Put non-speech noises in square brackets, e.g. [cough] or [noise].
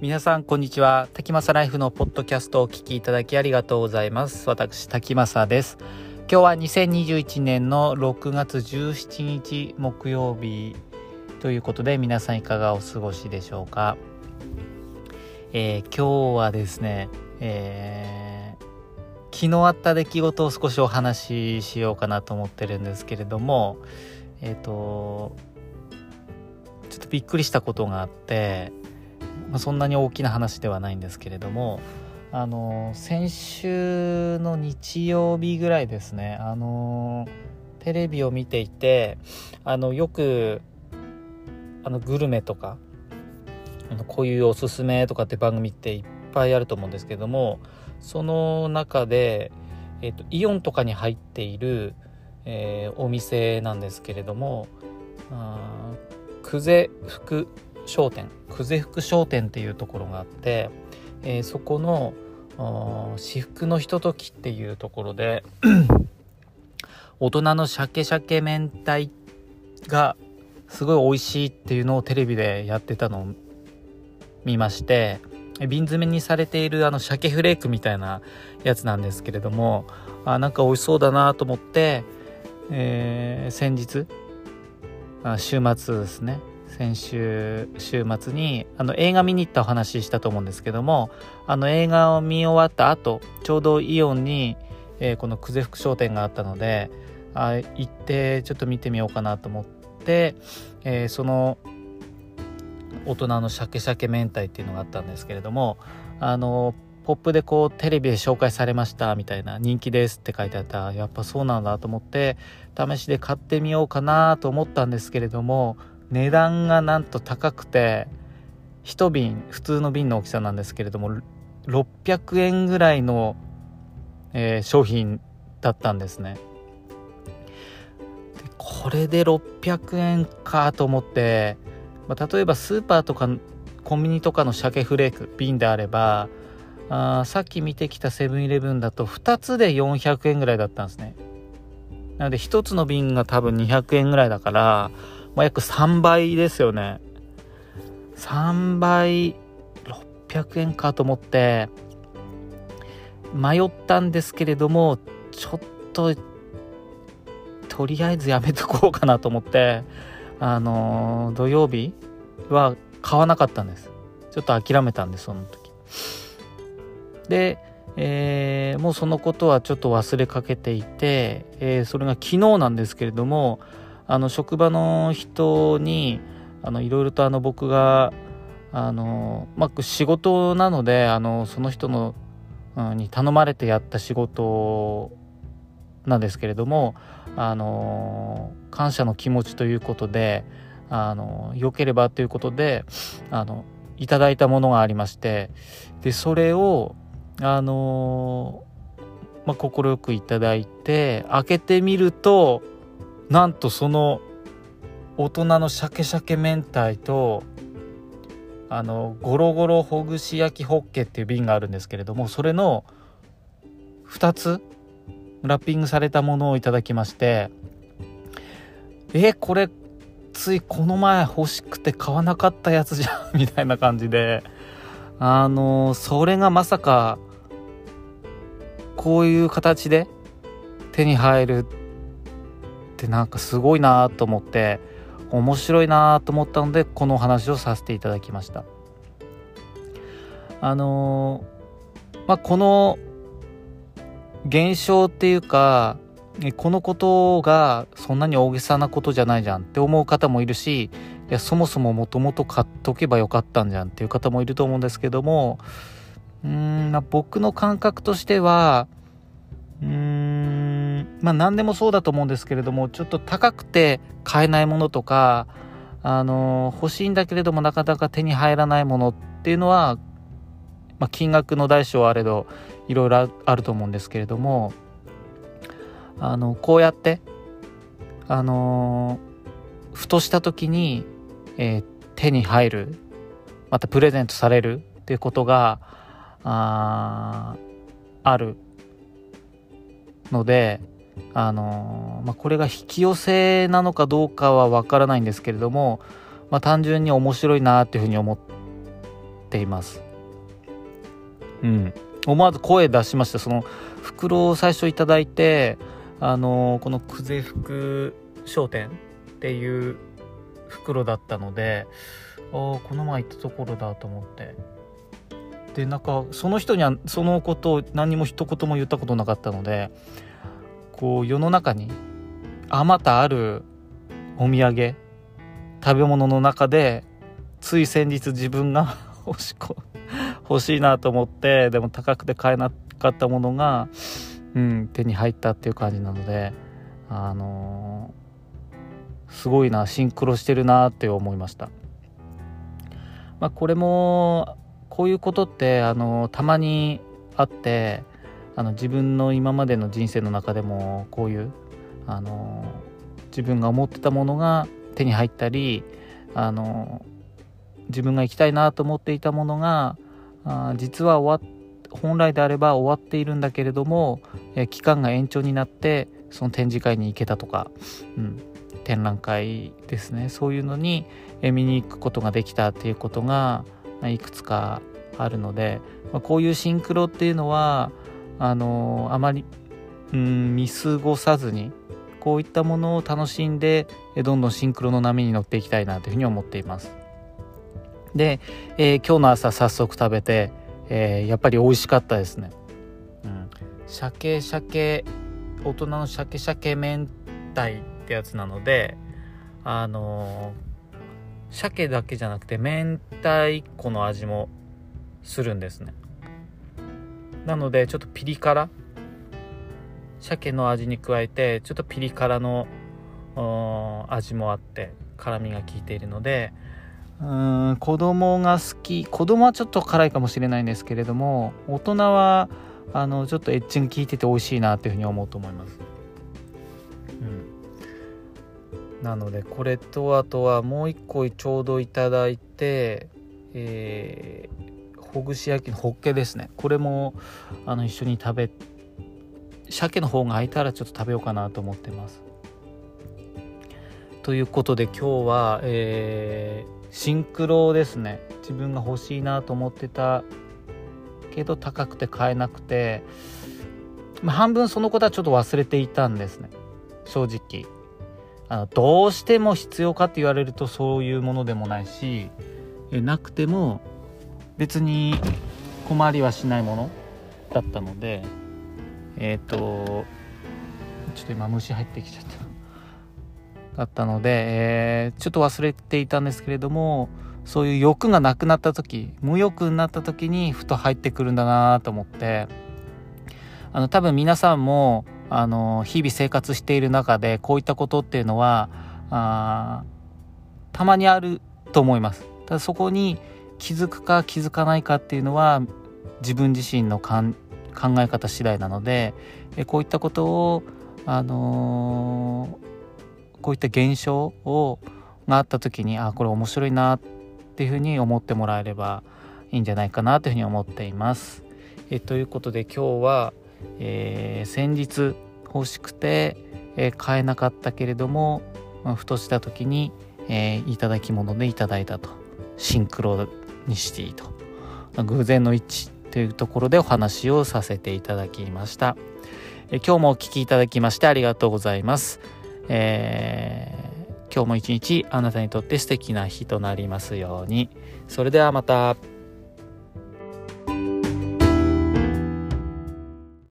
皆さんこんにちは。滝正ライフのポッドキャストをお聞きいただきありがとうございます。私滝正です。今日は2021年の6月17日木曜日ということで皆さんいかがお過ごしでしょうか、えー、今日はですね、えー、昨日あった出来事を少しお話ししようかなと思ってるんですけれどもえっ、ー、とちょっとびっくりしたことがあってまあ、そんなに大きな話ではないんですけれどもあの先週の日曜日ぐらいですねあのテレビを見ていてあのよくあのグルメとかあのこういうおすすめとかって番組っていっぱいあると思うんですけどもその中で、えーと、イオンとかに入っている、えー、お店なんですけれども久世福商店久世福商店っていうところがあって、えー、そこの私服のひとときっていうところで大人の鮭鮭明太がすごい美味しいっていうのをテレビでやってたのを見まして瓶詰めにされているあの鮭フレークみたいなやつなんですけれどもあなんか美味しそうだなと思って、えー、先日あ週末ですね先週週末にあの映画見に行ったお話したと思うんですけどもあの映画を見終わった後ちょうどイオンに、えー、この久世福商店があったのであ行ってちょっと見てみようかなと思って、えー、その大人のシャケシャケ明太っていうのがあったんですけれどもあのポップでこうテレビで紹介されましたみたいな人気ですって書いてあった。やっぱそうなんだと思って試しで買ってみようかなと思ったんですけれども値段がなんと高くて1瓶普通の瓶の大きさなんですけれども600円ぐらいの、えー、商品だったんですね。でこれで600円かと思って、まあ、例えばスーパーとかコンビニとかの鮭フレーク瓶であればあさっき見てきたセブンイレブンだと2つで400円ぐらいだったんですね。なので1つの瓶が多分200円ぐらいだからまあ、約3倍ですよね。3倍600円かと思って迷ったんですけれどもちょっととりあえずやめとこうかなと思ってあのー、土曜日は買わなかったんですちょっと諦めたんですその時で、えー、もうそのことはちょっと忘れかけていて、えー、それが昨日なんですけれどもあの職場の人にあのいろいろとあの僕があの、まあ、仕事なのであのその人の、うん、に頼まれてやった仕事なんですけれどもあの感謝の気持ちということであの良ければということであのいただいたものがありましてでそれをあのまあ、快くいただいて開けてみるとなんとその大人の鮭鮭明太とあのゴロゴロほぐし焼きホッケっていう瓶があるんですけれどもそれの2つラッピングされたものをいただきましてえこれついこの前欲しくて買わなかったやつじゃん [laughs] みたいな感じであのそれがまさかこういう形で手に入るってってなんかすごいなと思って面白いなと思ったのでこのお話をさせていただきました。あのー、まあこの現象っていうかこのことがそんなに大げさなことじゃないじゃんって思う方もいるしいやそもそももともと買っとけばよかったんじゃんっていう方もいると思うんですけどもうん、ま、僕の感覚としてはうんまあ何でもそうだと思うんですけれどもちょっと高くて買えないものとかあの欲しいんだけれどもなかなか手に入らないものっていうのは、まあ、金額の大小あれどいろいろあると思うんですけれどもあのこうやってあのふとした時に、えー、手に入るまたプレゼントされるっていうことがああるのであのまあ、これが引き寄せなのかどうかはわからないんですけれども、まあ、単純に面白いなっていうふうに思っっています。うん。思わず声出しましたその袋を最初いただいてあのこの久世福商店っていう袋だったのであこの前行ったところだと思って。でなんかその人にはそのことを何も一言も言ったことなかったのでこう世の中にあまたあるお土産食べ物の中でつい先日自分が [laughs] 欲し欲しいなと思ってでも高くて買えなかったものが、うん、手に入ったっていう感じなのであのー、すごいなシンクロしてるなって思いました。まあ、これもこういうことってあのたまにあってあの自分の今までの人生の中でもこういうあの自分が思ってたものが手に入ったりあの自分が行きたいなと思っていたものがあ実は終わ本来であれば終わっているんだけれども、え期間が延長になってその展示会に行けたとか、うん、展覧会ですね。そういうのに、え見に行くことができたっていうことがいくつかあるので、まあ、こういうシンクロっていうのはあのあまり、うん、見過ごさずにこういったものを楽しんでどんどんシンクロの波に乗っていきたいなというふうに思っています。で、えー、今日の朝早速食べて、えー、やっぱり美味しかったですね。うん。鮭鮭大人の鮭鮭明太ってやつなのであのー、鮭だけじゃなくて明太子の味もするんですね。なのでちょっとピリ辛。鮭の味に加えてちょっとピリ辛の味もあって辛みが効いているので。うん子供が好き子供はちょっと辛いかもしれないんですけれども大人はあのちょっとエッジが効いてて美味しいなっていうふうに思うと思います、うん、なのでこれとあとはもう一個ちょうどいただいてえー、ほぐし焼きのホッケですね。これもあの一緒に食べ鮭の方が空いたらちょっと食べようかなと思ってます。ということで今日は、えー、シンクロですね。自分が欲しいなと思ってたけど高くて買えなくて、ま、半分そのことはちょっと忘れていたんですね。正直。あのどうしても必要かって言われるとそういうものでもないしえなくても別に困りはしないものだったのでえっ、ー、とちょっと今虫入ってきちゃっただったので、えー、ちょっと忘れていたんですけれどもそういう欲がなくなった時無欲になった時にふと入ってくるんだなと思ってあの多分皆さんもあの日々生活している中でこういったことっていうのはあたまにあると思います。ただそこに気づくか気づかないかっていうのは自分自身の考え方次第なのでこういったことをあのーこういった現象をがあった時にあこれ面白いなっていうふうに思ってもらえればいいんじゃないかなというふうに思っています。えということで今日は、えー、先日欲しくて、えー、買えなかったけれども、ま、ふとした時に、えー、いただき物でいただいたとシンクロニシティと偶然の一致というところでお話をさせていただきました。え今日もお聴きいただきましてありがとうございます。えー、今日も一日あなたにとって素敵な日となりますように。それではまた。